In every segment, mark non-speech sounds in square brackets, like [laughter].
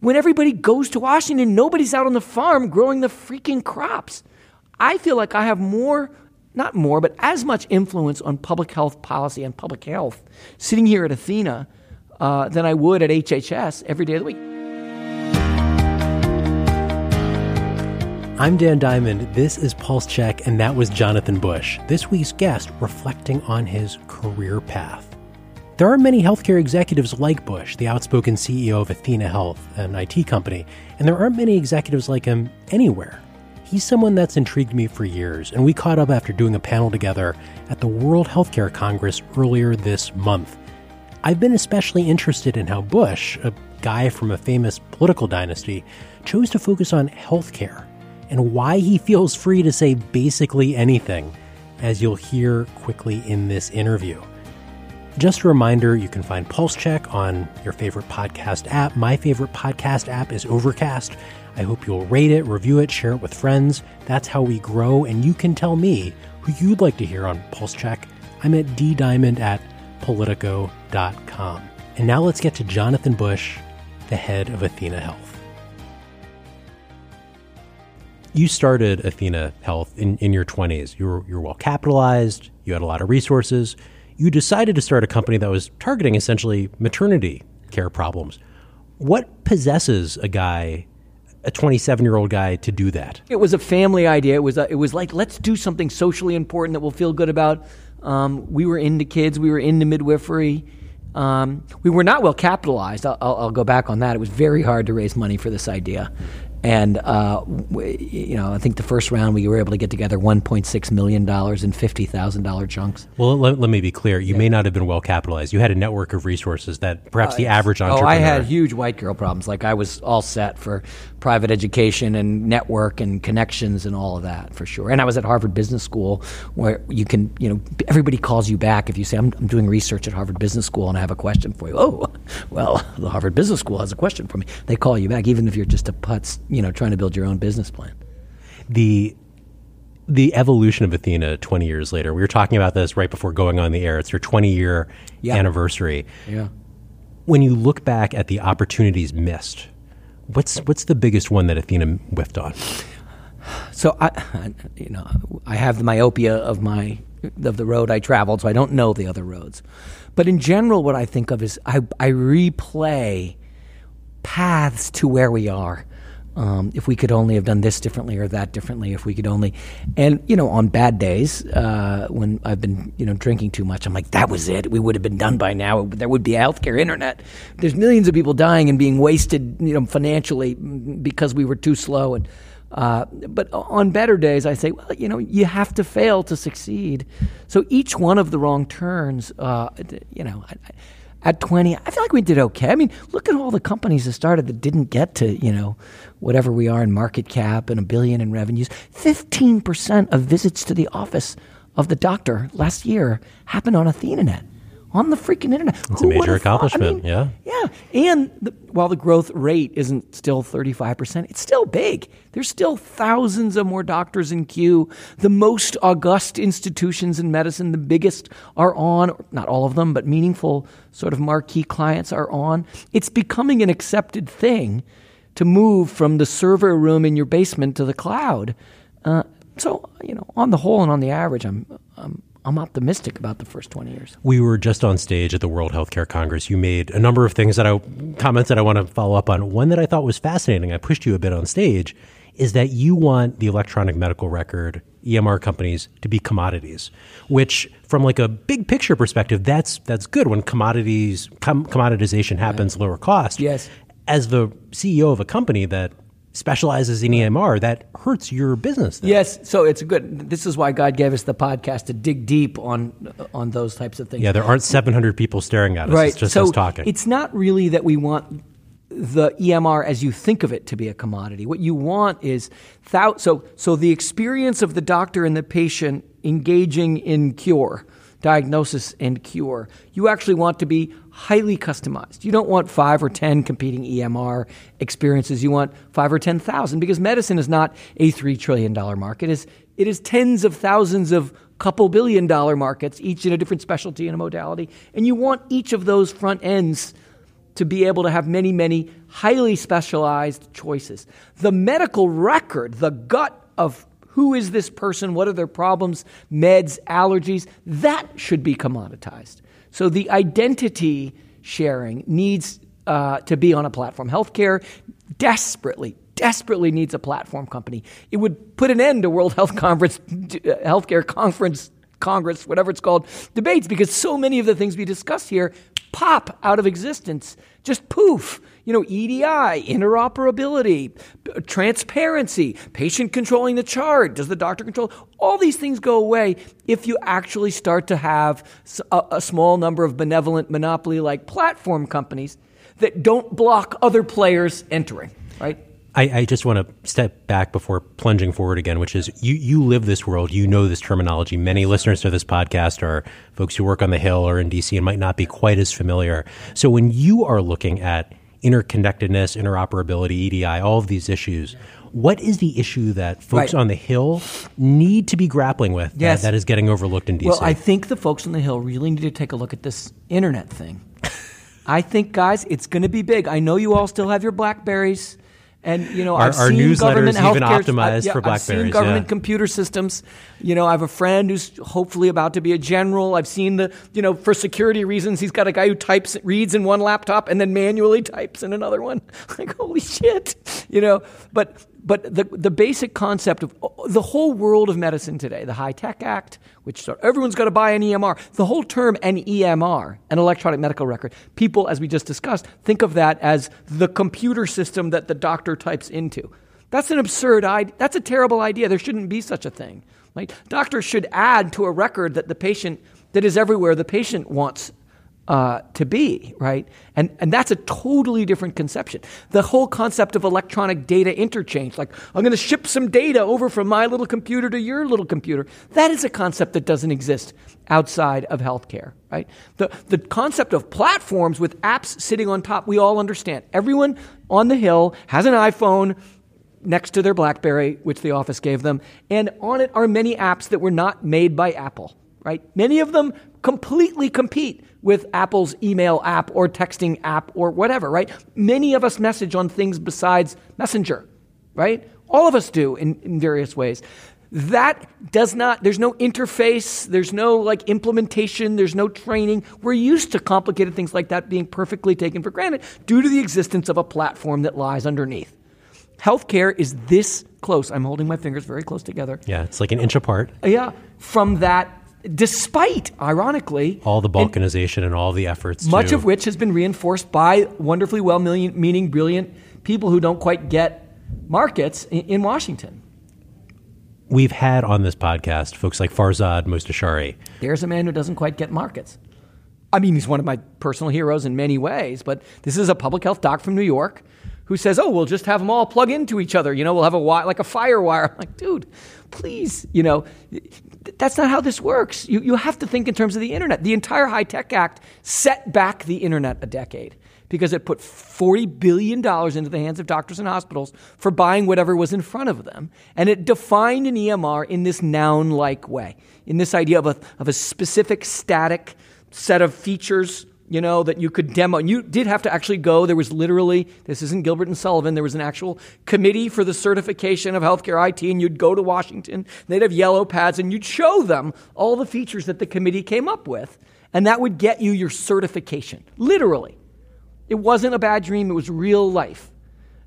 when everybody goes to Washington, nobody's out on the farm growing the freaking crops. I feel like I have more, not more, but as much influence on public health policy and public health sitting here at Athena uh, than I would at HHS every day of the week. I'm Dan Diamond. This is Pulse Check, and that was Jonathan Bush, this week's guest, reflecting on his career path. There aren't many healthcare executives like Bush, the outspoken CEO of Athena Health, an IT company, and there aren't many executives like him anywhere. He's someone that's intrigued me for years, and we caught up after doing a panel together at the World Healthcare Congress earlier this month. I've been especially interested in how Bush, a guy from a famous political dynasty, chose to focus on healthcare and why he feels free to say basically anything, as you'll hear quickly in this interview. Just a reminder you can find Pulse Check on your favorite podcast app. My favorite podcast app is Overcast. I hope you'll rate it, review it, share it with friends. That's how we grow, and you can tell me who you'd like to hear on Pulse Check. I'm at ddiamond at politico.com. And now let's get to Jonathan Bush, the head of Athena Health. You started Athena Health in, in your 20s. You were, you were well capitalized, you had a lot of resources you decided to start a company that was targeting essentially maternity care problems. What possesses a guy, a 27 year old guy, to do that? It was a family idea. It was a, it was like let's do something socially important that we'll feel good about. Um, we were into kids. We were into midwifery. Um, we were not well capitalized. I'll, I'll, I'll, go back on that. It was very hard to raise money for this idea. And uh, we, you know, I think the first round we were able to get together 1.6 million dollars in fifty thousand dollar chunks. Well, let, let, me be clear: you yeah. may not have been well capitalized. You had a network of resources that perhaps uh, the average entrepreneur. Oh, I had huge white girl problems. Like I was all set for private education and network and connections and all of that for sure. And I was at Harvard Business School, where you can, you know, everybody calls you back if you say, "I'm, I'm doing research at Harvard Business School and I have a question for you." Oh, well, the Harvard Business School has a question for me. They call you back, even if you're just a putz you know, trying to build your own business plan. The the evolution of Athena 20 years later. We were talking about this right before going on the air. It's your 20 year yeah. anniversary. Yeah. When you look back at the opportunities missed, what's what's the biggest one that Athena whiffed on? So I, you know, I have the myopia of my of the road I traveled, so I don't know the other roads. But in general, what I think of is I, I replay paths to where we are. Um, if we could only have done this differently or that differently, if we could only, and you know, on bad days uh, when I've been you know drinking too much, I'm like, that was it. We would have been done by now. There would be a healthcare internet. There's millions of people dying and being wasted, you know, financially because we were too slow. And uh, but on better days, I say, well, you know, you have to fail to succeed. So each one of the wrong turns, uh, you know. I, at 20 i feel like we did okay. I mean look at all the companies that started that didn't get to you know whatever we are in market cap and a billion in revenues. 15% of visits to the office of the doctor last year happened on athenanet on the freaking internet. It's Who a major accomplishment. I mean, yeah. Yeah. And the, while the growth rate isn't still 35%, it's still big. There's still thousands of more doctors in queue. The most august institutions in medicine, the biggest, are on, not all of them, but meaningful sort of marquee clients are on. It's becoming an accepted thing to move from the server room in your basement to the cloud. Uh, so, you know, on the whole and on the average, I'm, I'm I'm optimistic about the first 20 years. We were just on stage at the World Healthcare Congress. You made a number of things that I comments that I want to follow up on. One that I thought was fascinating, I pushed you a bit on stage, is that you want the electronic medical record EMR companies to be commodities, which from like a big picture perspective, that's that's good when commodities com- commoditization happens right. lower cost. Yes. As the CEO of a company that specializes in EMR, that hurts your business. Then. Yes, so it's good. This is why God gave us the podcast to dig deep on on those types of things. Yeah, there aren't 700 people staring at us. Right. It's just so us talking. It's not really that we want the EMR as you think of it to be a commodity. What you want is thou- so so the experience of the doctor and the patient engaging in cure diagnosis and cure. You actually want to be highly customized. You don't want five or 10 competing EMR experiences. You want five or 10,000 because medicine is not a $3 trillion market. It is, it is tens of thousands of couple billion dollar markets, each in a different specialty and a modality. And you want each of those front ends to be able to have many, many highly specialized choices. The medical record, the gut of who is this person, what are their problems, meds, allergies, that should be commoditized. So the identity sharing needs uh, to be on a platform. Healthcare desperately, desperately needs a platform company. It would put an end to World Health Conference, Healthcare Conference, Congress, whatever it's called, debates because so many of the things we discuss here pop out of existence. Just poof. You know, EDI, interoperability, transparency, patient controlling the chart. Does the doctor control? All these things go away if you actually start to have a, a small number of benevolent monopoly like platform companies that don't block other players entering, right? I, I, just want to step back before plunging forward again, which is you, you live this world, you know this terminology. Many listeners to this podcast are folks who work on the Hill or in DC and might not be quite as familiar. So when you are looking at interconnectedness, interoperability, EDI, all of these issues, what is the issue that folks right. on the Hill need to be grappling with yes. that, that is getting overlooked in DC? Well, I think the folks on the Hill really need to take a look at this internet thing. [laughs] I think, guys, it's going to be big. I know you all still have your Blackberries. And you know, our, I've our seen government even uh, optimized yeah, for Blackberries. I've seen government yeah. computer systems. You know, I have a friend who's hopefully about to be a general. I've seen the, you know, for security reasons, he's got a guy who types, reads in one laptop and then manually types in another one. [laughs] like, holy shit, you know. But but the, the basic concept of uh, the whole world of medicine today, the HITECH Act, which everyone's got to buy an EMR, the whole term an EMR, an electronic medical record, people, as we just discussed, think of that as the computer system that the doctor types into. That's an absurd idea. That's a terrible idea. There shouldn't be such a thing. Right? Doctors should add to a record that the patient, that is everywhere the patient wants uh, to be, right? And, and that's a totally different conception. The whole concept of electronic data interchange, like I'm going to ship some data over from my little computer to your little computer, that is a concept that doesn't exist outside of healthcare, right? The, the concept of platforms with apps sitting on top, we all understand. Everyone on the Hill has an iPhone next to their Blackberry, which the office gave them, and on it are many apps that were not made by Apple, right? Many of them completely compete with Apple's email app or texting app or whatever, right? Many of us message on things besides Messenger, right? All of us do in, in various ways. That does not, there's no interface, there's no like implementation, there's no training. We're used to complicated things like that being perfectly taken for granted due to the existence of a platform that lies underneath. Healthcare is this close. I'm holding my fingers very close together. Yeah, it's like an inch apart. Yeah, from that despite, ironically, all the balkanization and, and all the efforts, much to... of which has been reinforced by wonderfully well meaning, brilliant people who don't quite get markets in, in, Washington. We've had on this podcast folks like Farzad Mostashari. There's a man who doesn't quite get markets. I mean, he's one of my personal heroes in many ways, but this is a public health doc from New York who says, "Oh, we'll just have them all plug into each other. You know, we'll have a like a fire wire." I'm like, dude, please, you know, that's not how this works. You, you have to think in terms of the internet. The entire HITECH Act set back the internet a decade because it put $40 billion into the hands of doctors and hospitals for buying whatever was in front of them. And it defined an EMR in this noun like way, in this idea of a, of a specific static set of features you know, that you could demo. You did have to actually go. There was literally, this isn't Gilbert and Sullivan, there was an actual committee for the certification of healthcare IT, and you'd go to Washington, they'd have yellow pads, and you'd show them all the features that the committee came up with. And that would get you your certification, literally. It wasn't a bad dream, it was real life.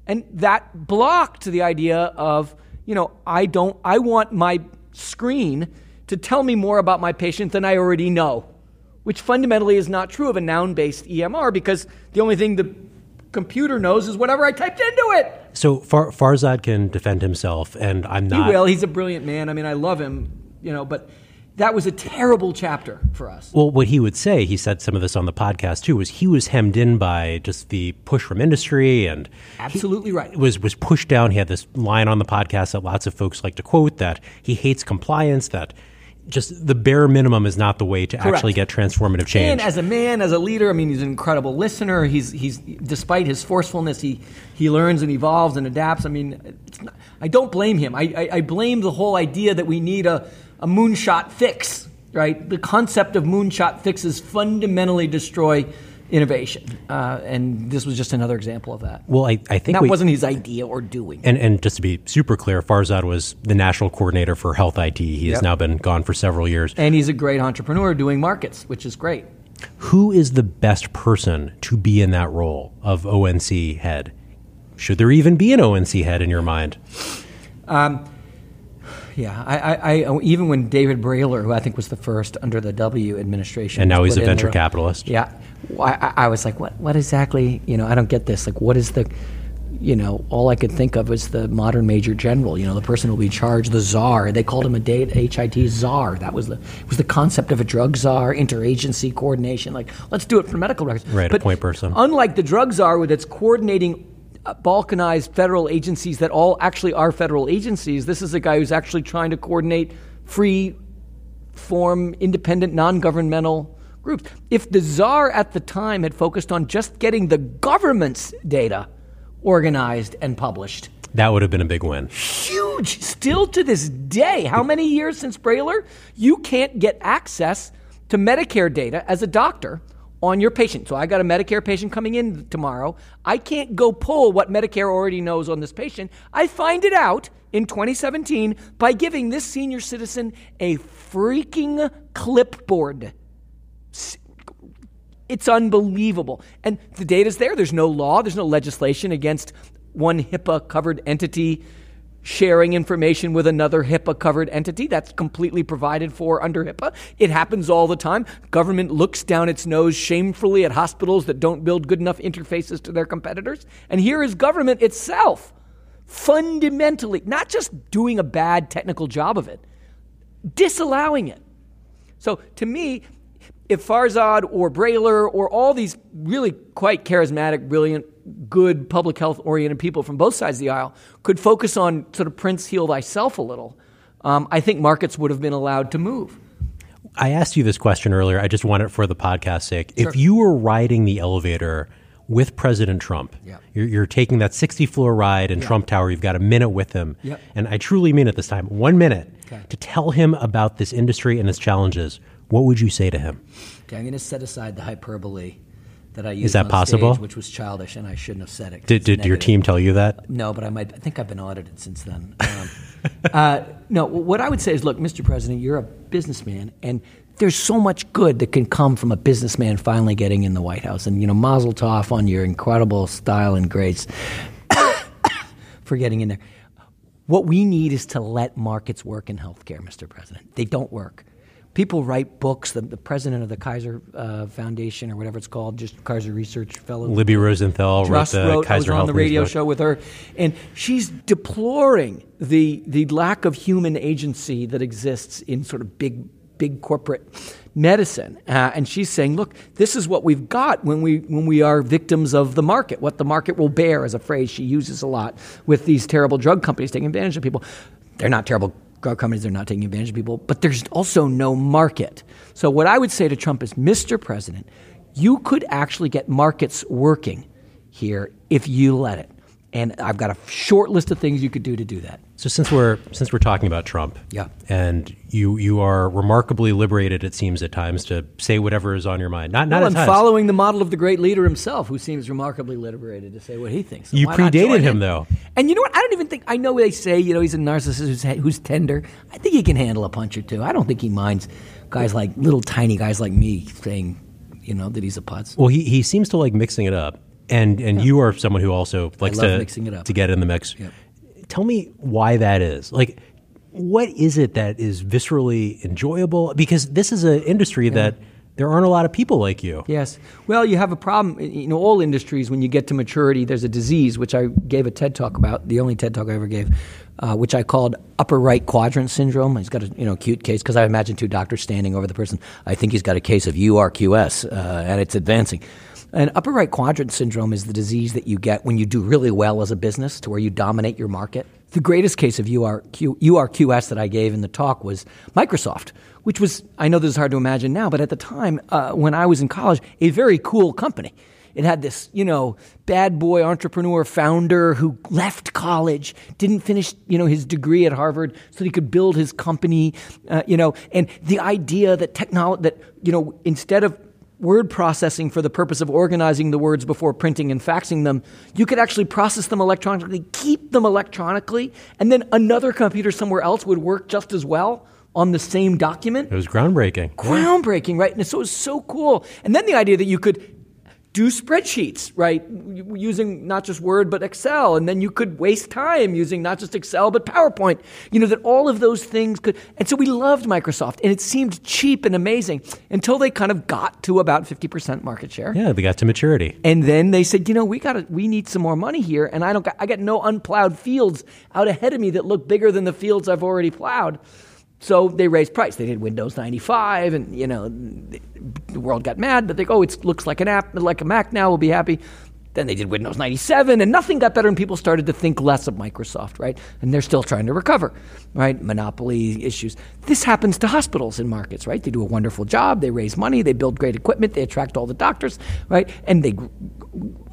And that blocked the idea of, you know, I don't, I want my screen to tell me more about my patient than I already know which fundamentally is not true of a noun based EMR because the only thing the computer knows is whatever I typed into it. So Far- Farzad can defend himself, and I'm not. He will. He's a brilliant man. I mean, I love him, you know, but that was a terrible chapter for us. Well, what he would say, he said some of this on the podcast too, was he was hemmed in by just the push from industry and absolutely right was was pushed down. He had this line on the podcast that lots of folks like to quote that he hates compliance, that just the bare minimum is not the way to Correct. actually get transformative change. And as a man, as a leader, I mean, he's an incredible listener. He's he's despite his forcefulness, he he learns and evolves and adapts. I mean, not, I don't blame him. I, I, I blame the whole idea that we need a a moonshot fix. Right, the concept of moonshot fixes fundamentally destroy innovation, uh, and this was just another example of that. Well, I, I think that we, wasn't his idea or doing. And, and just to be super clear, Farzad was the national coordinator for Health IT. He Yep. has now been gone for several years. And he's a great entrepreneur doing markets, which is great. Who is the best person to be in that role of ONC head? Should there even be an ONC head in your mind? Um, Yeah, I, I, I even when David Brailer, who I think was the first under the W administration, And now he's a venture the- capitalist. Yeah, I, I- I was like, what, what exactly? You know, I don't get this. Like, what is the, you know, all I could think of was the modern major general. You know, the person who will be charged, the czar. They called him a HIT czar. That was the was the concept of a drug czar, interagency coordination. Like, let's do it for medical records. Right, a point person. Unlike the drug czar, with its coordinating uh, balkanized federal agencies that all actually are federal agencies, this is a guy who's actually trying to coordinate free form independent non-governmental groups. If the czar at the time had focused on just getting the government's data organized and published, That would have been a big win. huge. Still to this day, how many years since Brailer? You can't get access to Medicare data as a doctor on your patient. So I got a Medicare patient coming in tomorrow. I can't go pull what Medicare already knows on this patient. I find it out in 2017 by giving this senior citizen a freaking clipboard. It's unbelievable. And the data's there. There's no law, there's no legislation against one HIPAA covered entity sharing information with another HIPAA covered entity. That's completely provided for under HIPAA. It happens all the time. Government looks down its nose shamefully at hospitals that don't build good enough interfaces to their competitors. And here is government itself fundamentally not just doing a bad technical job of it, disallowing it. So to me, if Farzad or Brailer or all these really quite charismatic, brilliant, good public health oriented people from both sides of the aisle could focus on sort of Prince heal thyself a little, um, I think markets would have been allowed to move. I asked you this question earlier. I just want it for the podcast sake. If you were riding the elevator with President Trump, Yeah. you're, you're taking that 60 floor ride in Trump Tower, you've got a minute with him. Yep. And I truly mean it this time one minute Okay. to tell him about this industry and its challenges. What would you say to him? Okay, I'm going to set aside the hyperbole that I used Is that possible? stage, which was childish, and I shouldn't have said it. Did, did your team tell you that? No, but I might. I think I've been audited since then. Um, [laughs] uh, no, what I would say is, look, Mr. President, you're a businessman, and there's so much good that can come from a businessman finally getting in the White House. And you know, Mazel Tov on your incredible style and grace [coughs] for getting in there. What we need is to let markets work in healthcare, Mr. President. They don't work. People write books. The, the president of the Kaiser uh, Foundation or whatever it's called, just Kaiser Research Fellow, Libby Rosenthal just wrote the wrote. I was on Health the radio show with her, and she's deploring the the lack of human agency that exists in sort of big big corporate medicine. Uh, and she's saying, look, this is what we've got when we when we are victims of the market. What the market will bear is a phrase she uses a lot with these terrible drug companies taking advantage of people. They're not terrible drug companies, they're not taking advantage of people, but there's also no market. So what I would say to Trump is, Mr. President, you could actually get markets working here if you let it. And I've got a short list of things you could do to do that. So since we're since we're talking about Trump, Yeah. and you you are remarkably liberated, it seems at times to say whatever is on your mind. Not not Well, I'm times. following the model of the great leader himself, who seems remarkably liberated to say what he thinks. So You predated him, though. And you know what? I don't even think I know they say you know he's a narcissist who's, who's tender. I think he can handle a punch or two. I don't think he minds guys like little tiny guys like me saying you know that he's a putz. Well, he, he seems to like mixing it up, and and you are someone who also likes to mixing it up. to get in the mix. Yep. Tell me why that is. Like, what is it that is viscerally enjoyable? Because this is an industry that there aren't a lot of people like you. Yes. Well, you have a problem. You know, all industries, when you get to maturity, there's a disease, which I gave a TED talk about, the only TED talk I ever gave, uh, which I called upper right quadrant syndrome. He's got a you know acute case because I imagine two doctors standing over the person. I think he's got a case of URQS, uh, and it's advancing. And upper right quadrant syndrome is the disease that you get when you do really well as a business to where you dominate your market. The greatest case of URQ, URQS that I gave in the talk was Microsoft, which was, I know this is hard to imagine now, but at the time uh, when I was in college, a very cool company. It had this, you know, bad boy entrepreneur founder who left college, didn't finish, you know, his degree at Harvard so that he could build his company, uh, you know, and the idea that technology, that, you know, instead of word processing for the purpose of organizing the words before printing and faxing them, you could actually process them electronically, keep them electronically, and then another computer somewhere else would work just as well on the same document. It was groundbreaking. Groundbreaking, right? And so it was so cool. And then the idea that you could do spreadsheets, right? Using not just Word, but Excel. And then you could waste time using not just Excel, but PowerPoint. You know, that all of those things could. And so we loved Microsoft. And it seemed cheap and amazing until they kind of got to about 50% market share. Yeah, they got to maturity. And then they said, you know, we got to, we need some more money here. And I don't, got, I got no unplowed fields out ahead of me that look bigger than the fields I've already plowed. So they raised price. They did Windows 95, and you know the world got mad. But they go, oh, it looks like an app, like a Mac now. We'll be happy. Then they did Windows 97, and nothing got better, and people started to think less of Microsoft, right? And they're still trying to recover, right? Monopoly issues. This happens to hospitals in markets, right? They do a wonderful job, they raise money, they build great equipment, they attract all the doctors, right? And they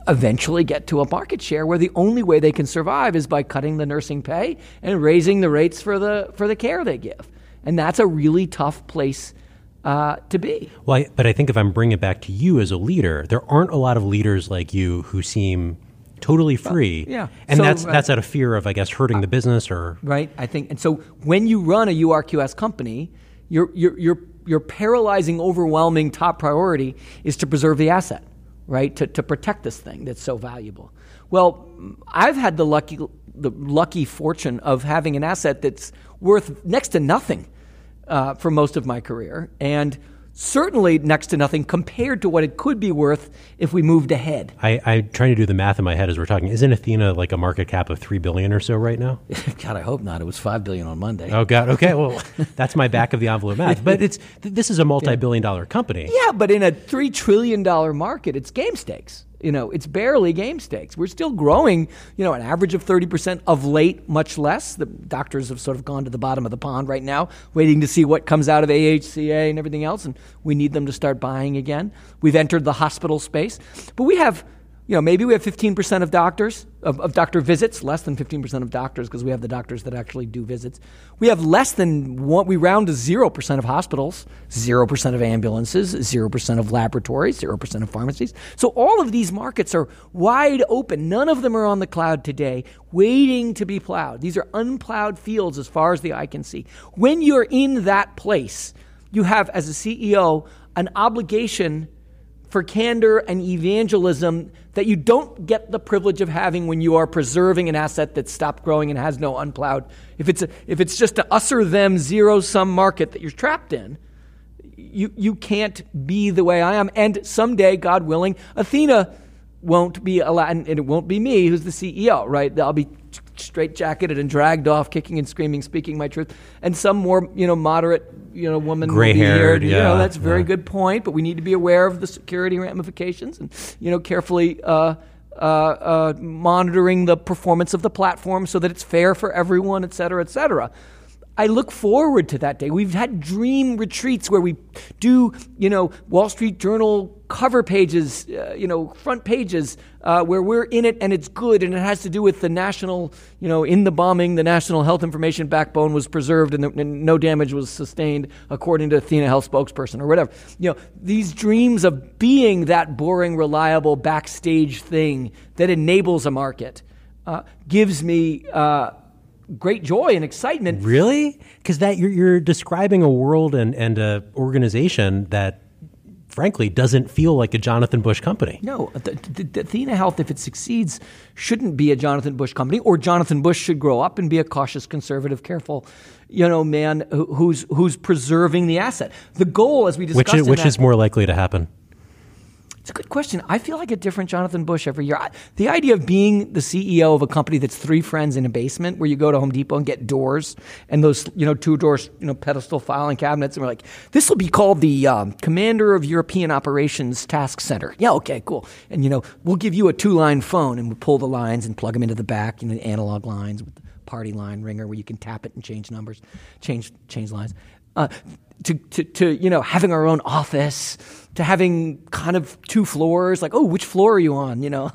eventually get to a market share where the only way they can survive is by cutting the nursing pay and raising the rates for the for the care they give. And that's a really tough place uh, to be. Well, I, but I think if I'm bringing it back to you as a leader, there aren't a lot of leaders like you who seem totally free. Uh, yeah, and so, that's uh, that's out of fear of, I guess, hurting the business or right. I think, and so when you run a URQS company, your your your your paralyzing, overwhelming top priority is to preserve the asset, right? To to protect this thing that's so valuable. Well, I've had the lucky the lucky fortune of having an asset that's worth next to nothing uh, for most of my career, and certainly next to nothing compared to what it could be worth if we moved ahead. I, I'm trying to do the math in my head as we're talking. Isn't Athena like a market cap of three billion or so right now? [laughs] God, I hope not. It was five billion on Monday. Oh God. Okay. Well, [laughs] that's my back of the envelope math. But it's this is a multi-billion-dollar company. Yeah, but in a three trillion dollar market, it's game stakes. You know, it's barely game stakes. We're still growing, you know, an average of 30% of late, much less. The doctors have sort of gone to the bottom of the pond right now, waiting to see what comes out of AHCA and everything else, and we need them to start buying again. We've entered the hospital space, but we have you know, maybe we have 15% of doctors, of, of doctor visits, less than 15% of doctors because we have the doctors that actually do visits. We have less than what we round to 0% of hospitals, 0% of ambulances, 0% of laboratories, 0% of pharmacies. So all of these markets are wide open. None of them are on the cloud today, waiting to be plowed. These are unplowed fields as far as the eye can see. When you're in that place, you have, as a CEO, an obligation for candor and evangelism that you don't get the privilege of having when you are preserving an asset that's stopped growing and has no unplowed. If it's, a, if it's just a us or them zero sum market that you're trapped in, you, you can't be the way I am. And someday, God willing, Athena won't be allowed, and it won't be me who's the CEO, right? I'll be straight jacketed and dragged off, kicking and screaming, speaking my truth. And some more, you know, moderate, you know, woman, gray haired. Yeah, you know, that's a very yeah. good point. But we need to be aware of the security ramifications, and you know, carefully. Uh, uh, uh, monitoring the performance of the platform so that it's fair for everyone, et cetera, et cetera. I look forward to that day. We've had dream retreats where we do, you know, Wall Street Journal cover pages, uh, you know, front pages, uh, where we're in it and it's good and it has to do with the national, you know, in the bombing, the national health information backbone was preserved and, the, and no damage was sustained, according to Athena Health spokesperson or whatever. You know, these dreams of being that boring, reliable backstage thing that enables a market uh, gives me uh, great joy and excitement. Really? Because that you're, you're describing a world and and a organization that frankly doesn't feel like a Jonathan Bush company. No, uh, the, the, the Athena Health, if it succeeds, shouldn't be a Jonathan Bush company, or Jonathan Bush should grow up and be a cautious, conservative, careful, you know, man who's who's preserving the asset. The goal, as we discussed, which, is, which that, is more likely to happen. It's a good question. I feel like a different Jonathan Bush every year. I, the idea of being the CEO of a company that's three friends in a basement, where you go to Home Depot and get doors and those you know two doors you know pedestal filing cabinets, and we're like, this will be called the um, Commander of European Operations Task Center. Yeah, okay, cool. And you know we'll give you a two line phone, and we'll pull the lines and plug them into the back, you know, analog lines with the party line ringer where you can tap it and change numbers, change change lines. uh, to, to, to, you know, having our own office, to having kind of two floors, like, oh, which floor are you on? You know,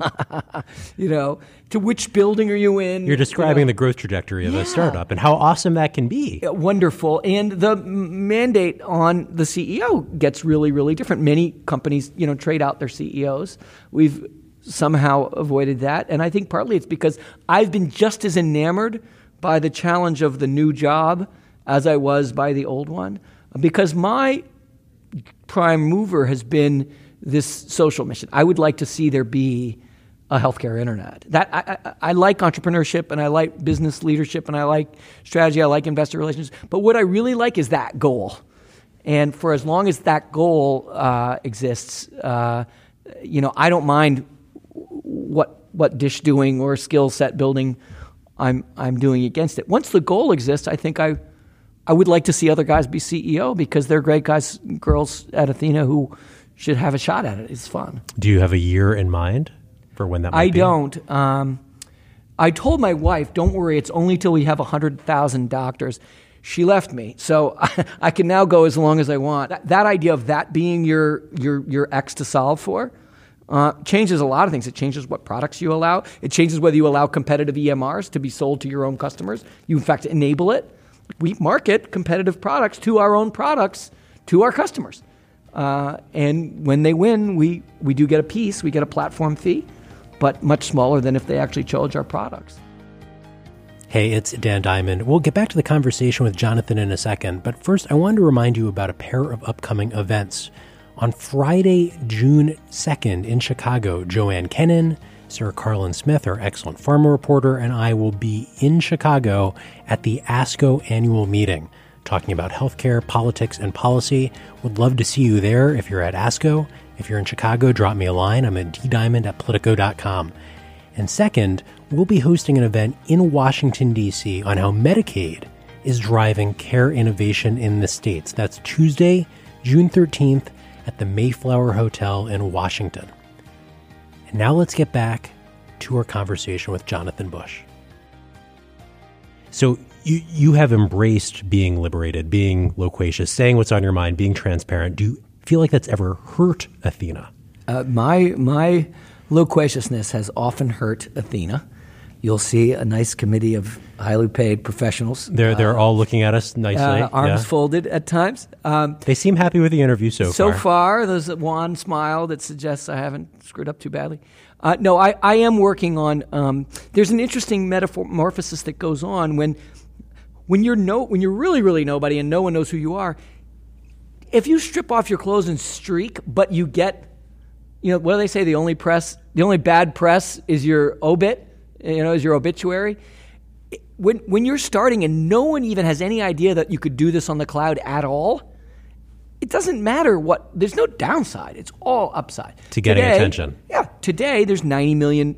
[laughs] you know, to which building are you in? You're describing you know? the growth trajectory of Yeah. a startup and how awesome that can be. Uh, wonderful. And the mandate on the CEO gets really, really different. Many companies, you know, trade out their CEOs. We've somehow avoided that, and I think partly it's because I've been just as enamored by the challenge of the new job as I was by the old one, because my prime mover has been this social mission. I would like to see there be a healthcare internet. That I, I, I like entrepreneurship and I like business leadership and I like strategy. I like investor relations. But what I really like is that goal. And for as long as that goal uh, exists, uh, you know, I don't mind what what dish doing or skill set building I'm I'm doing against it. Once the goal exists, I think I I would like to see other guys be CEO because they're great guys, girls at Athena who should have a shot at it. It's fun. Do you have a year in mind for when that might be I be? don't. Um, I told my wife, "Don't worry, it's only till we have hundred thousand doctors." She left me, so [laughs] I, can now go as long as I want. That, that idea of that being your your your X to solve for uh, changes a lot of things. It changes what products you allow. It changes whether you allow competitive EMRs to be sold to your own customers. You in fact enable it. We market competitive products to our own products to our customers. Uh, and when they win, we, we do get a piece, we get a platform fee, but much smaller than if they actually charge our products. Hey, it's Dan Diamond. We'll get back to the conversation with Jonathan in a second, but first, I wanted to remind you about a pair of upcoming events. On Friday, June 2nd in Chicago, Joanne Kenen, Sarah Karlin-Smith, our excellent pharma reporter, and I will be in Chicago at the ASCO annual meeting talking about healthcare, politics, and policy. Would love to see you there if you're at ASCO. If you're in Chicago, drop me a line. I'm at ddiamond at politico.com. And second, we'll be hosting an event in Washington, D.C. on how Medicaid is driving care innovation in the States. That's Tuesday, June 13th at the Mayflower Hotel in Washington. Now let's get back to our conversation with Jonathan Bush. So you you have embraced being liberated, being loquacious, saying what's on your mind, being transparent. Do you feel like that's ever hurt Athena? Uh, my my loquaciousness has often hurt Athena. You'll see a nice committee of highly paid professionals. They're they're all looking at us nicely, uh, arms yeah. folded at times. Um, They seem happy with the interview so, so far. So far, there's a wan smile that suggests I haven't screwed up too badly. Uh, no, I, I am working on. Um, there's an interesting metamorphosis that goes on when when you're no when you're really really nobody and no one knows who you are. If you strip off your clothes and streak, but you get, you know, what do they say? The only press, the only bad press is your obit. You know, as your obituary. When when you're starting and no one even has any idea that you could do this on the cloud at all it doesn't matter what there's no downside. It's all upside. To getting Today- attention. yeah today there's 90 million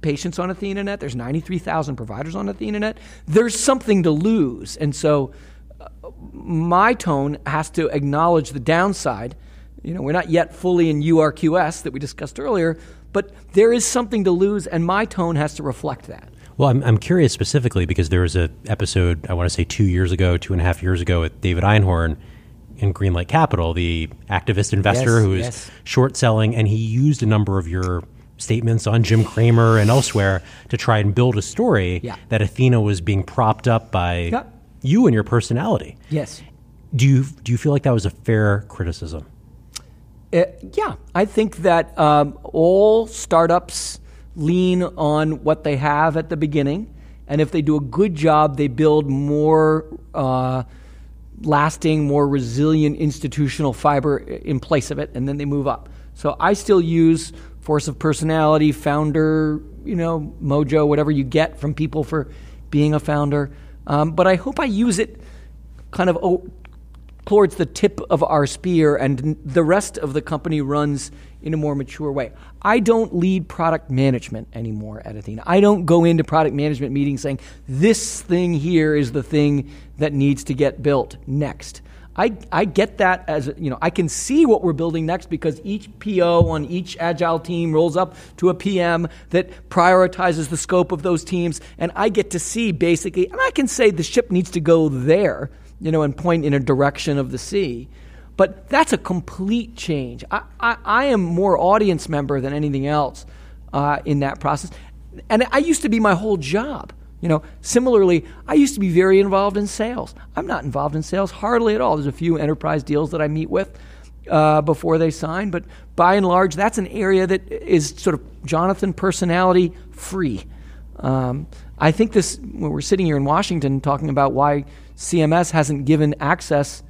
patients on athenanet. There's 93000 providers on athenanet. There's something to lose. And so uh, my tone has to acknowledge the downside. You know we're not yet fully in urqs that we discussed earlier but there is something to lose and my tone has to reflect that Well, I'm, I'm curious specifically because there was a episode I want to say two years ago, two and a half years ago, with David Einhorn in Greenlight Capital, the activist investor Yes, who was yes. short selling, and he used a number of your statements on Jim Cramer and elsewhere to try and build a story Yeah. that Athena was being propped up by Yeah. you and your personality. yes Do you do you feel like that was a fair criticism? Uh, yeah, I think that um, all startups lean on what they have at the beginning, and if they do a good job, they build more uh, lasting, more resilient institutional fiber in place of it, and then they move up. So I still use force of personality, founder, you know, mojo, whatever you get from people for being a founder. Um, but I hope I use it kind of towards the tip of our spear, and the rest of the company runs in a more mature way. I don't lead product management anymore at Athena. I don't go into product management meetings saying, this thing here is the thing that needs to get built next. I, I get that as, you know, I can see what we're building next because each PO on each agile team rolls up to a PM that prioritizes the scope of those teams. And I get to see basically, and I can say the ship needs to go there you know, and point in a direction of the sea. But that's a complete change. I, I, I am more audience member than anything else uh, in that process. And I used to be my whole job. You know, similarly, I used to be very involved in sales. I'm not involved in sales hardly at all. There's a few enterprise deals that I meet with uh, before they sign, but by and large, that's an area that is sort of Jonathan personality free. Um, I think this, when we're sitting here in Washington talking about why CMS hasn't given access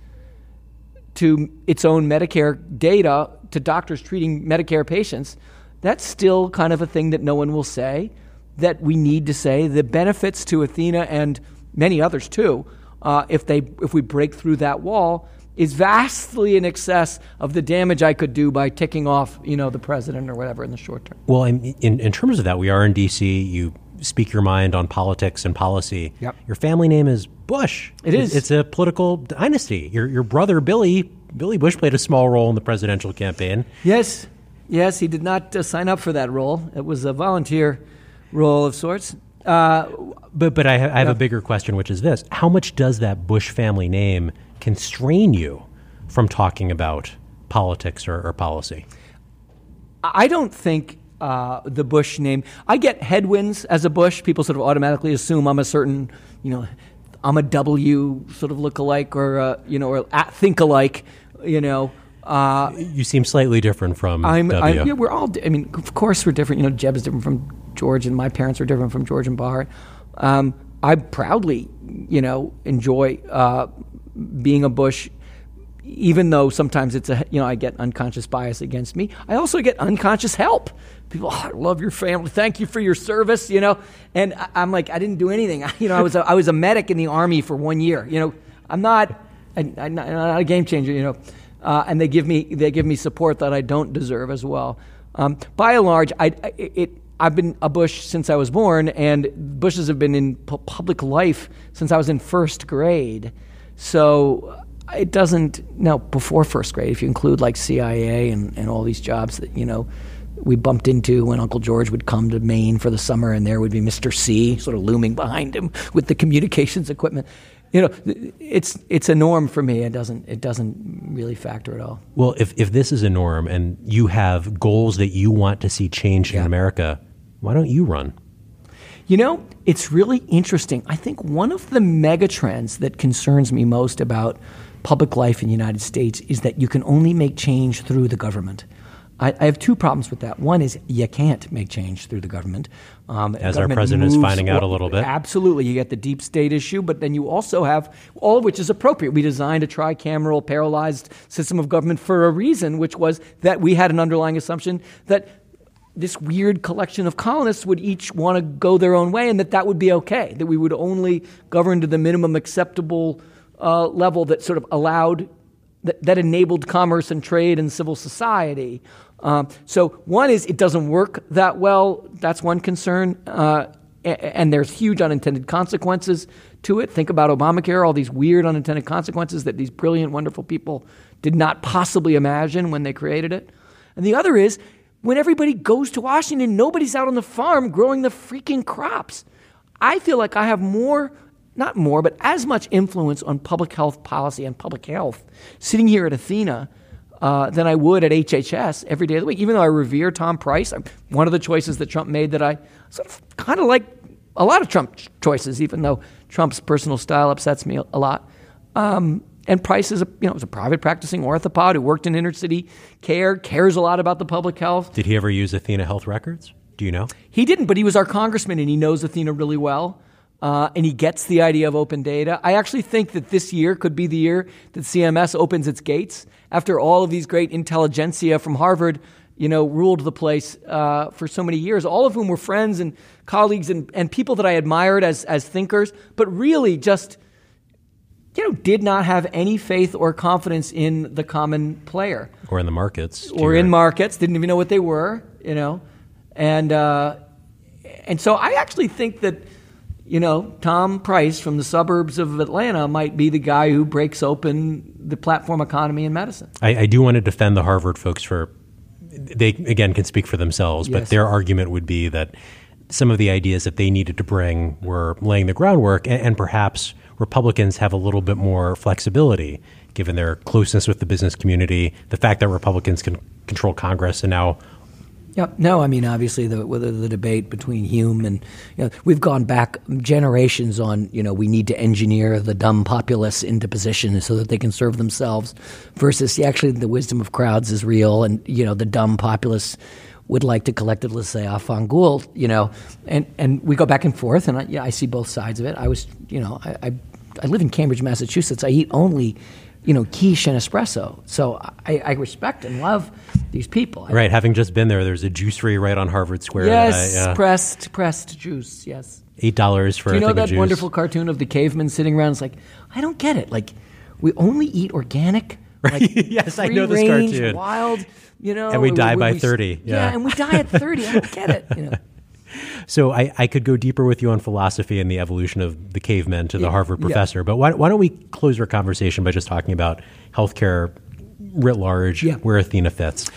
to its own Medicare data to doctors treating Medicare patients, that's still kind of a thing that no one will say that we need to say. The benefits to Athena and many others too, uh, if they if we break through that wall, is vastly in excess of the damage I could do by ticking off, you know, the president or whatever in the short term. Well, in, in, in terms of that, we are in D.C. You speak your mind on politics and policy. Yep. Your family name is Bush. It is. It's a political dynasty. Your your brother Billy Billy Bush played a small role in the presidential campaign. Yes, yes, he did not uh, sign up for that role. It was a volunteer role of sorts. Uh, but but I, ha- I have a bigger question, which is this: How much does that Bush family name constrain you from talking about politics or, or policy? I don't think uh, the Bush name. I get headwinds as a Bush. People sort of automatically assume I'm a certain, you know, I'm a W sort of look-alike or uh, you know or think alike. You know. Uh, you seem slightly different from I'm, W. I'm, yeah, we're all. I mean, of course, we're different. You know, Jeb is different from George, and my parents are different from George and Bar. Um, I proudly, you know, enjoy uh, being a Bush, even though sometimes it's a, you know, I get unconscious bias against me. I also get unconscious help. People, oh, I love your family. Thank you for your service, you know. And I, am like, I didn't do anything. [laughs] You know, I was a, I was a medic in the army for one year. You know, I'm not, I, am not, a game changer. You know, uh, and they give me they give me support that I don't deserve as well. Um, by and large, I, it, I've been a Bush since I was born, and Bushes have been in public life since I was in first grade. So it doesn't, no, before first grade, if you include like CIA and, and all these jobs that, you know, we bumped into when Uncle George would come to Maine for the summer, and there would be Mr. C sort of looming behind him [laughs] with the communications equipment. You know, it's it's a norm for me. It doesn't it doesn't really factor at all. Well, if if this is a norm and you have goals that you want to see change yeah. in America, why don't you run? You know, it's really interesting. I think one of the megatrends that concerns me most about public life in the United States is that you can only make change through the government. I, I have two problems with that. One is you can't make change through the government. Um, As government our president is finding out a little bit. Absolutely. You get the deep state issue, but then you also have all of which is appropriate. We designed a tricameral paralyzed system of government for a reason, which was that we had an underlying assumption that this weird collection of colonists would each want to go their own way and that that would be okay, that we would only govern to the minimum acceptable uh, level that sort of allowed, that, that, enabled commerce and trade and civil society. Um, so, one is it doesn't work that well. That's one concern. Uh, and there's huge unintended consequences to it. Think about Obamacare, all these weird unintended consequences that these brilliant, wonderful people did not possibly imagine when they created it. And the other is when everybody goes to Washington, nobody's out on the farm growing the freaking crops. I feel like I have more, not more, but as much influence on public health policy and public health sitting here at Athena uh, than I would at HHS every day of the week. Even though I revere Tom Price, I'm, one of the choices that Trump made that I sort of kind of like a lot of Trump choices, even though Trump's personal style upsets me a lot. Um, and Price is a you know was a private practicing orthopod who worked in inner city care, cares a lot about the public health. Did he ever use Athena Health Records? Do you know? He didn't, but he was our congressman and he knows Athena really well. Uh, and he gets the idea of open data. I actually think that this year could be the year that CMS opens its gates after all of these great intelligentsia from Harvard, you know, ruled the place uh, for so many years. All of whom were friends and colleagues and, and people that I admired as as thinkers, but really just you know, did not have any faith or confidence in the common player. Or in the markets. Or in markets, didn't even know what they were, you know. And, uh, and so I actually think that, you know, Tom Price from the suburbs of Atlanta might be the guy who breaks open the platform economy in medicine. I, I do want to defend the Harvard folks for, they again can speak for themselves, yes. but their argument would be that some of the ideas that they needed to bring were laying the groundwork and, and perhaps Republicans have a little bit more flexibility given their closeness with the business community, the fact that Republicans can control Congress and now yeah, no, I mean obviously the whether the debate between Hume and you know, we've gone back generations on you know we need to engineer the dumb populace into position so that they can serve themselves, versus actually the wisdom of crowds is real and you know the dumb populace would like to collectively say ah, "Afan Ghoul," you know, and and we go back and forth, and I, yeah, I see both sides of it. I was, you know, I, I, I live in Cambridge, Massachusetts. I eat only you know, quiche and espresso. So I, I, respect and love these people. Right. Having just been there, there's a juicery right on Harvard Square. Yes, I, uh, pressed pressed juice. Yes. Eight dollars for. A. Do you know that wonderful cartoon of the caveman sitting around? It's like I don't get it. Like we only eat organic. [laughs] Like, yes, I know this cartoon. Wild, you know, and we die we, by we, thirty. Yeah. yeah, and we die at thirty. I don't get it. You know. [laughs] So I, I could go deeper with you on philosophy and the evolution of the cavemen to the yeah, Harvard professor, yeah. but why, why don't we close our conversation by just talking about healthcare writ large, yeah. where Athena fits?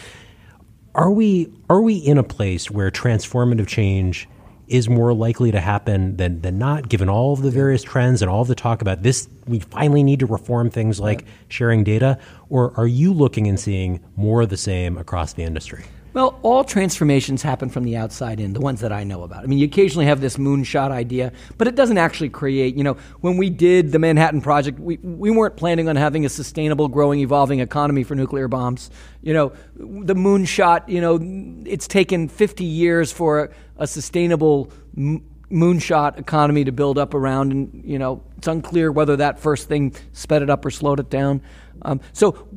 Are we are we in a place where transformative change is more likely to happen than than not, given all of the various trends and all of the talk about this? We finally need to reform things like sharing data, or are you looking and seeing more of the same across the industry? Well, all transformations happen from the outside in, the ones that I know about. I mean, you occasionally have this moonshot idea, but it doesn't actually create, you know, when we did the Manhattan Project, we, we weren't planning on having a sustainable, growing, evolving economy for nuclear bombs. You know, the moonshot, you know, it's taken 50 years for a, sustainable m- moonshot economy to build up around, and, you know, it's unclear whether that first thing sped it up or slowed it down. Um, so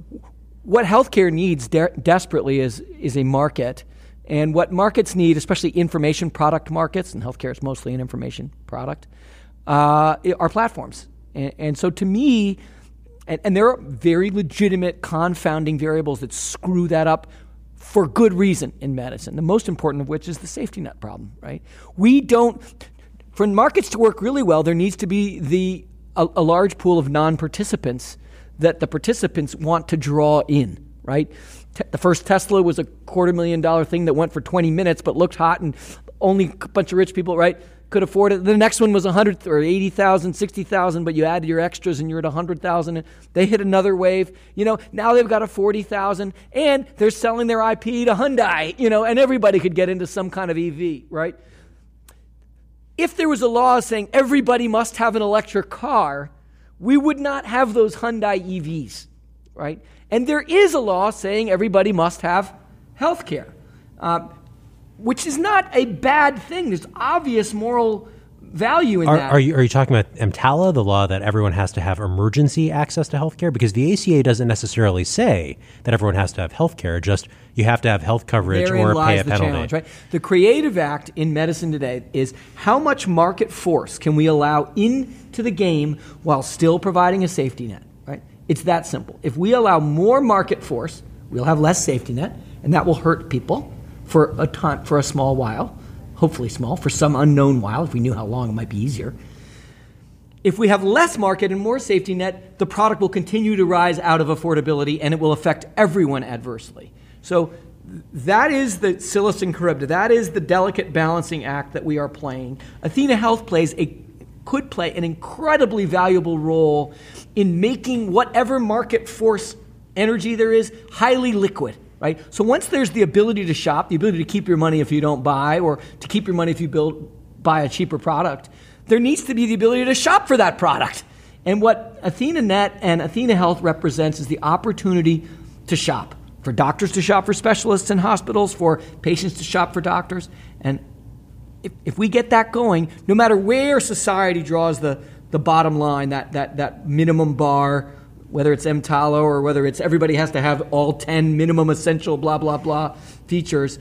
what healthcare needs de- desperately is is a market, and what markets need, especially information product markets, and healthcare is mostly an information product, uh, are platforms. And, and, so, to me, and, and there are very legitimate confounding variables that screw that up for good reason in medicine. The most important of which is the safety net problem. Right? We don't. For markets to work really well, there needs to be the a, a large pool of non-participants that the participants want to draw in, right? The first Tesla was a quarter million dollar thing that went for 20 minutes but looked hot and only a bunch of rich people, right, could afford it. The next one was 100 or 80,000, 60,000, but you added your extras and you're at 100,000. They hit another wave. You know, now they've got a 40,000 and they're selling their IP to Hyundai, you know, and everybody could get into some kind of EV, right? If there was a law saying everybody must have an electric car, we would not have those Hyundai EVs, right? And there is a law saying everybody must have health care, uh, which is not a bad thing. There's obvious moral value in are, that. Are you, are you talking about EMTALA, the law that everyone has to have emergency access to health care? Because the ACA doesn't necessarily say that everyone has to have health care, just you have to have health coverage Therein or pay a penalty. Challenge, right? The Creative Act in medicine today is how much market force can we allow into the game while still providing a safety net, right? It's that simple. If we allow more market force, we'll have less safety net, and that will hurt people for a time, for a small while hopefully small, for some unknown while. If we knew how long, it might be easier. If we have less market and more safety net, the product will continue to rise out of affordability and it will affect everyone adversely. So that is the Scylla and Charybdis. That is the delicate balancing act that we are playing. Athena Health plays a could play an incredibly valuable role in making whatever market force energy there is highly liquid right? So once there's the ability to shop, the ability to keep your money if you don't buy, or to keep your money if you build, buy a cheaper product, there needs to be the ability to shop for that product. And what AthenaNet and Athena Health represents is the opportunity to shop. For doctors to shop for specialists in hospitals, for patients to shop for doctors. And if, if we get that going, no matter where society draws the, the bottom line, that, that, that minimum bar whether it's EMTALA or whether it's everybody has to have all 10 minimum essential blah, blah, blah features,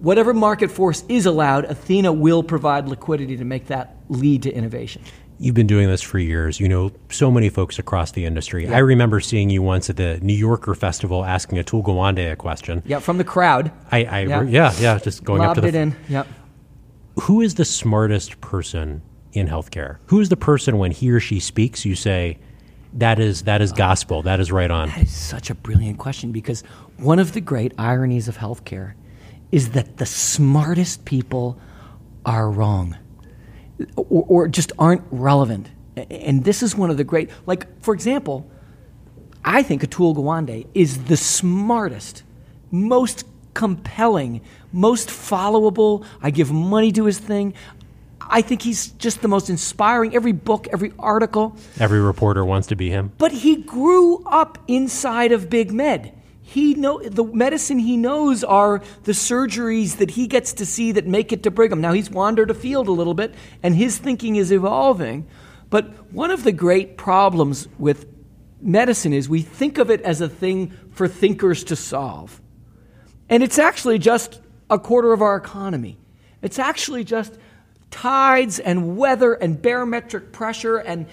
whatever market force is allowed, Athena will provide liquidity to make that lead to innovation. You've been doing this for years. You know so many folks across the industry. I remember seeing you once at the New Yorker Festival asking Atul Gawande a question. Yeah, from the crowd. I, I yeah. yeah, yeah, just going Lobbed up to the. it in. Yep. Who is the smartest person in healthcare? Who is the person when he or she speaks, you say, that is that is uh, gospel. That is right on. That is such a brilliant question because one of the great ironies of healthcare is that the smartest people are wrong or, or just aren't relevant. And this is one of the great, like, for example, I think Atul Gawande is the smartest, most compelling, most followable. I give money to his thing. I think he's just the most inspiring. Every book, every article. Every reporter wants to be him. But he grew up inside of Big Med. He know the medicine he knows are the surgeries that he gets to see that make it to Brigham. Now he's wandered afield a little bit, and his thinking is evolving. But one of the great problems with medicine is we think of it as a thing for thinkers to solve. And it's actually just a quarter of our economy. It's actually just tides and weather and barometric pressure and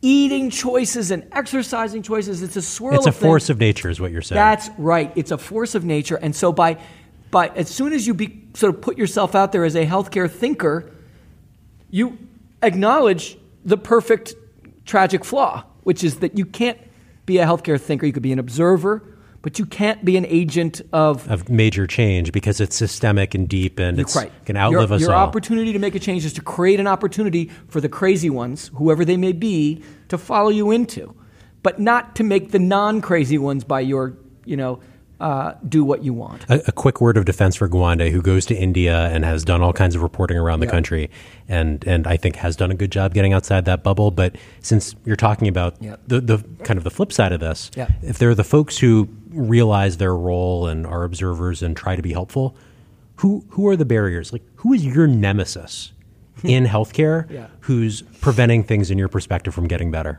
eating choices and exercising choices. It's a swirl. It's a force of nature, is what you're saying. That's right. It's a force of nature. And so by, by as soon as you be, sort of put yourself out there as a healthcare thinker, you acknowledge the perfect tragic flaw, which is that you can't be a healthcare thinker. You could be an observer, but you can't be an agent of of major change because it's systemic and deep and it's right. can outlive your, us your all. opportunity to make a change is to create an opportunity for the crazy ones, whoever they may be, to follow you into, but not to make the non-crazy ones by your, you know, uh, do what you want. a, a quick word of defense for Gawande, who goes to India and has done all kinds of reporting around the Yeah. country, and and I think has done a good job getting outside that bubble. But since you're talking about Yeah. the the kind of the flip side of this, Yeah. if there are the folks who realize their role and are observers and try to be helpful, who who are the barriers? Like who is your nemesis [laughs] in healthcare? Yeah. Who's preventing things in your perspective from getting better?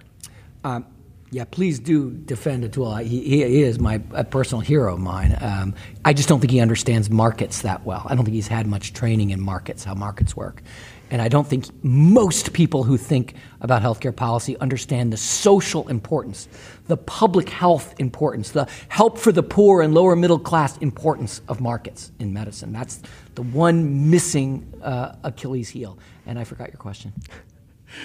Um, yeah, please do defend Atul. He, he is my a personal hero of mine. Um, I just don't think he understands markets that well. I don't think he's had much training in markets, how markets work. And I don't think most people who think about healthcare policy understand the social importance, the public health importance, the help for the poor and lower middle class importance of markets in medicine. That's the one missing uh, Achilles heel. And I forgot your question.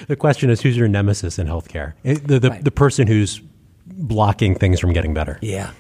The question is, who's your nemesis in healthcare? The, the, Right. the person who's blocking things from getting better. Yeah.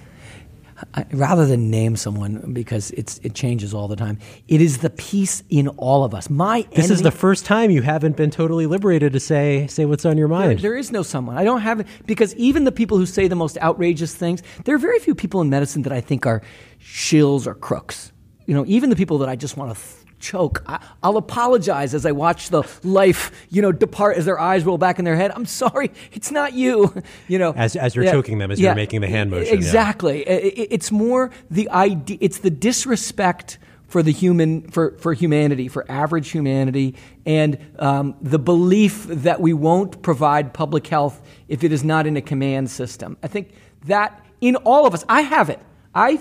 I, rather than name someone because it's it changes all the time, it is the peace in all of us. My This is the first time you haven't been totally liberated to say say what's on your There- mind. there is no someone. I don't have it because even the people who say the most outrageous things, there are very few people in medicine that I think are shills or crooks. You know, even the people that I just want to choke. I, I'll apologize as I watch the life, you know, depart as their eyes roll back in their head. I'm sorry, it's not you. [laughs] You know, As- as you're choking them, as you're making the hand motion. Exactly. I- I- It's more the idea. It's the disrespect for the human for, for humanity for average humanity and um, the belief that we won't provide public health if it is not in a command system i think that in all of us i have it i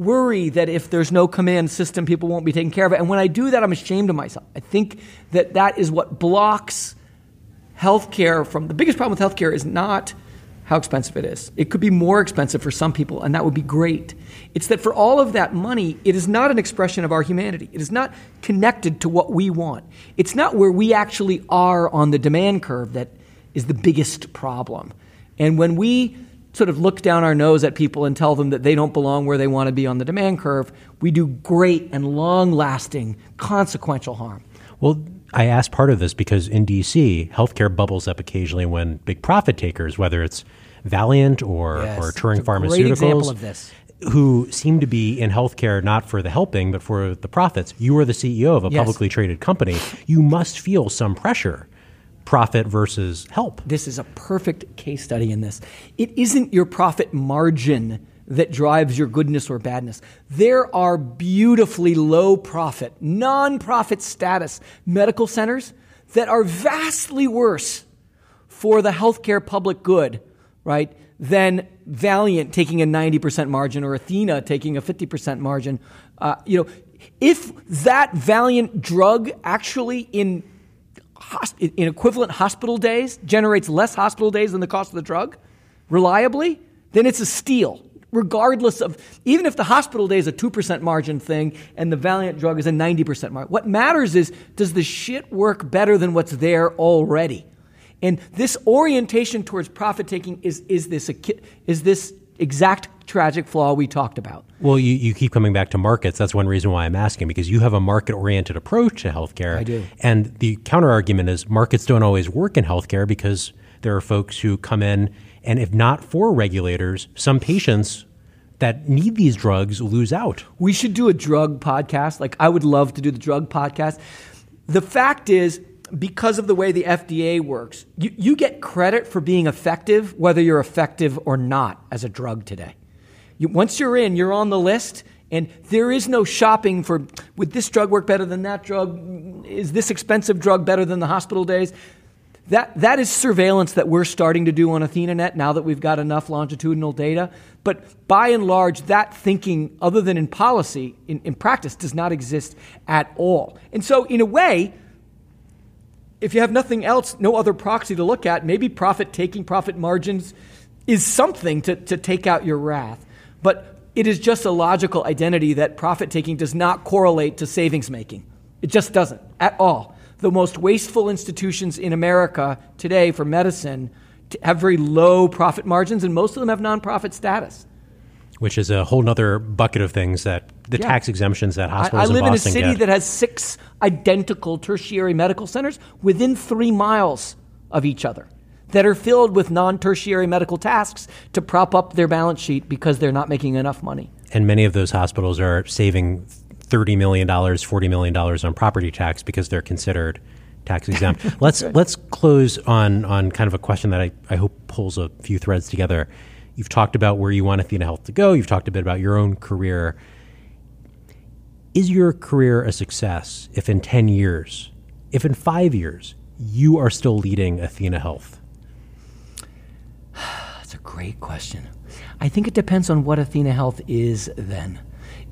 worry that if there's no command system people won't be taken care of and when i do that i'm ashamed of myself i think that that is what blocks healthcare from the biggest problem with healthcare is not how expensive it is. It could be more expensive for some people, and that would be great. It's that for all of that money, it is not an expression of our humanity. It is not connected to what we want. It's not where we actually are on the demand curve that is the biggest problem. And when we sort of look down our nose at people and tell them that they don't belong where they want to be on the demand curve, we do great and long lasting, consequential harm. Well, I asked part of this because in DC, healthcare bubbles up occasionally when big profit takers, whether it's Valeant or, Yes, or Turing Pharmaceuticals, example of this. who seem to be in healthcare not for the helping, but for the profits. You are the CEO of a Yes. publicly traded company. You must feel some pressure, profit versus help. This is a perfect case study in this. It isn't your profit margin that drives your goodness or badness. There are beautifully low profit, non profit status medical centers that are vastly worse for the healthcare public good, right, than Valeant taking a 90% margin or Athena taking a 50% margin. Uh, you know, if that Valeant drug actually in in equivalent hospital days generates less hospital days than the cost of the drug reliably, then it's a steal. Regardless of, even if the hospital day is a 2% margin thing and the Valeant drug is a 90% margin, what matters is does the shit work better than what's there already? And this orientation towards profit taking is, is, this, is this exact tragic flaw we talked about. Well, you, you keep coming back to markets. That's one reason why I'm asking, because you have a market oriented approach to healthcare. I do. And the counter argument is markets don't always work in healthcare because there are folks who come in, and if not for regulators, some patients that need these drugs lose out. We should do a drug podcast. Like, I would love to do the drug podcast. The fact is, because of the way the FDA works, you, you get credit for being effective, whether you're effective or not as a drug today. You, once you're in, you're on the list, and there is no shopping for would this drug work better than that drug? Is this expensive drug better than the hospital days? That, that is surveillance that we're starting to do on AthenaNet now that we've got enough longitudinal data. But by and large, that thinking, other than in policy, in, in practice, does not exist at all. And so, in a way, if you have nothing else, no other proxy to look at, maybe profit taking, profit margins is something to, to take out your wrath. But it is just a logical identity that profit taking does not correlate to savings making. It just doesn't at all. The most wasteful institutions in America today for medicine have very low profit margins, and most of them have nonprofit status. Which is a whole other bucket of things that the yeah. tax exemptions that hospitals I, I live in, in a city get. that has six identical tertiary medical centers within three miles of each other that are filled with non tertiary medical tasks to prop up their balance sheet because they're not making enough money. And many of those hospitals are saving $30 million, $40 million on property tax because they're considered tax exempt. [laughs] let's let's close on on kind of a question that I, I hope pulls a few threads together. You've talked about where you want Athena Health to go. You've talked a bit about your own career. Is your career a success if in 10 years, if in five years, you are still leading Athena Health? [sighs] That's a great question. I think it depends on what Athena Health is then.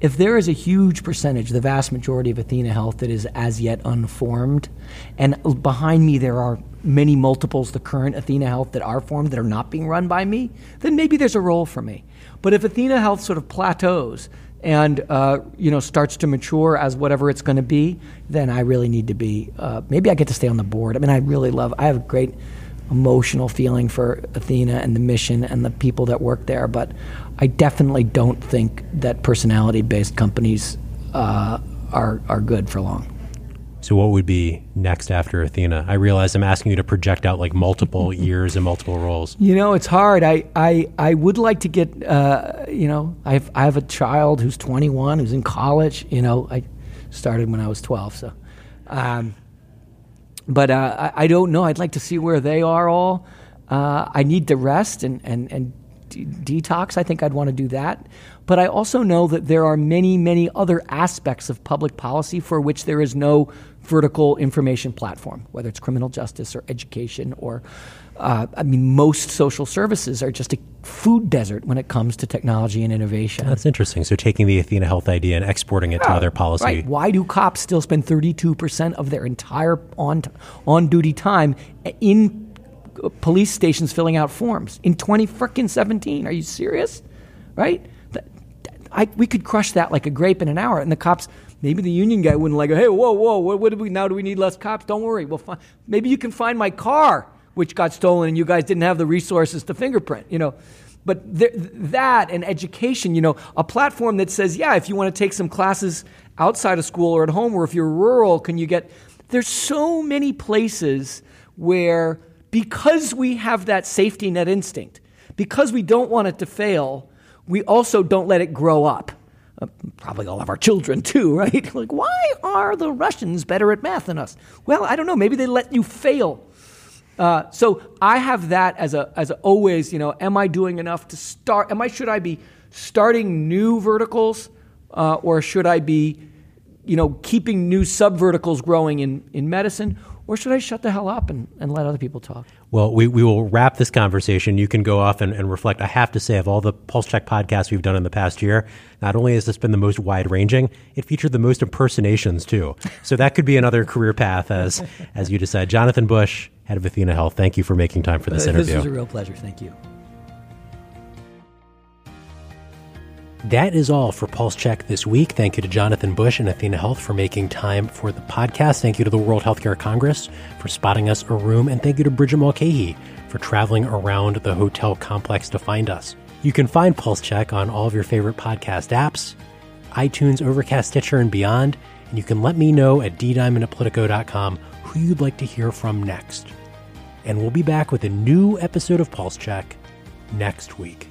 If there is a huge percentage, the vast majority of Athena Health that is as yet unformed, and behind me there are many multiples the current Athena Health that are formed that are not being run by me, then maybe there's a role for me. But if Athena Health sort of plateaus and uh, you know starts to mature as whatever it's going to be, then I really need to be. Uh, maybe I get to stay on the board. I mean, I really love. I have a great emotional feeling for Athena and the mission and the people that work there, but I definitely don't think that personality based companies uh, are are good for long. So, what would be next after Athena? I realize I'm asking you to project out like multiple [laughs] years and multiple roles. You know, it's hard. I, I, I would like to get, uh, you know, I have, I have a child who's 21, who's in college. You know, I started when I was 12. So, um, but uh, I, I, don't know. I'd like to see where they are all. Uh, I need to rest and, and, and detox. I think I'd want to do that. But I also know that there are many, many other aspects of public policy for which there is no vertical information platform, whether it's criminal justice or education or, uh, I mean, most social services are just a food desert when it comes to technology and innovation. That's interesting. So taking the Athena Health idea and exporting it to other policy. Right. Why do cops still spend 32% of their entire on, on duty time in police stations filling out forms in 20 frickin' 17. Are you serious? Right? I, we could crush that like a grape in an hour. And the cops, maybe the union guy wouldn't like, hey, whoa, whoa, what, what do we now? Do we need less cops? Don't worry, we'll find. Maybe you can find my car, which got stolen, and you guys didn't have the resources to fingerprint. You know, but th- that and education, you know, a platform that says, yeah, if you want to take some classes outside of school or at home, or if you're rural, can you get? There's so many places where because we have that safety net instinct, because we don't want it to fail, we also don't let it grow up. Probably all of our children too, [laughs] right? like, why are the Russians better at math than us? Well, I don't know. Maybe they let you fail. Uh, so I have that as a as a always. You know, am I doing enough to start? Am I should I be starting new verticals, uh, or should I be, you know, keeping new sub verticals growing in in medicine? or should I shut the hell up and, and let other people talk? Well, we, we will wrap this conversation. You can go off and, and reflect. I have to say, of all the Pulse Check podcasts we've done in the past year, not only has this been the most wide ranging, it featured the most impersonations too. So that could be another career path as as you decide. Jonathan Bush, head of Athena Health, thank you for making time for this uh, interview. This was a real pleasure. Thank you. That is all for Pulse Check this week. Thank you to Jonathan Bush and Athena Health for making time for the podcast. Thank you to the World Healthcare Congress for spotting us a room. And thank you to Bridget Mulcahy for traveling around the hotel complex to find us. You can find Pulse Check on all of your favorite podcast apps, iTunes, Overcast, Stitcher, and beyond. And you can let me know at ddiamond who you'd like to hear from next. And we'll be back with a new episode of Pulse Check next week.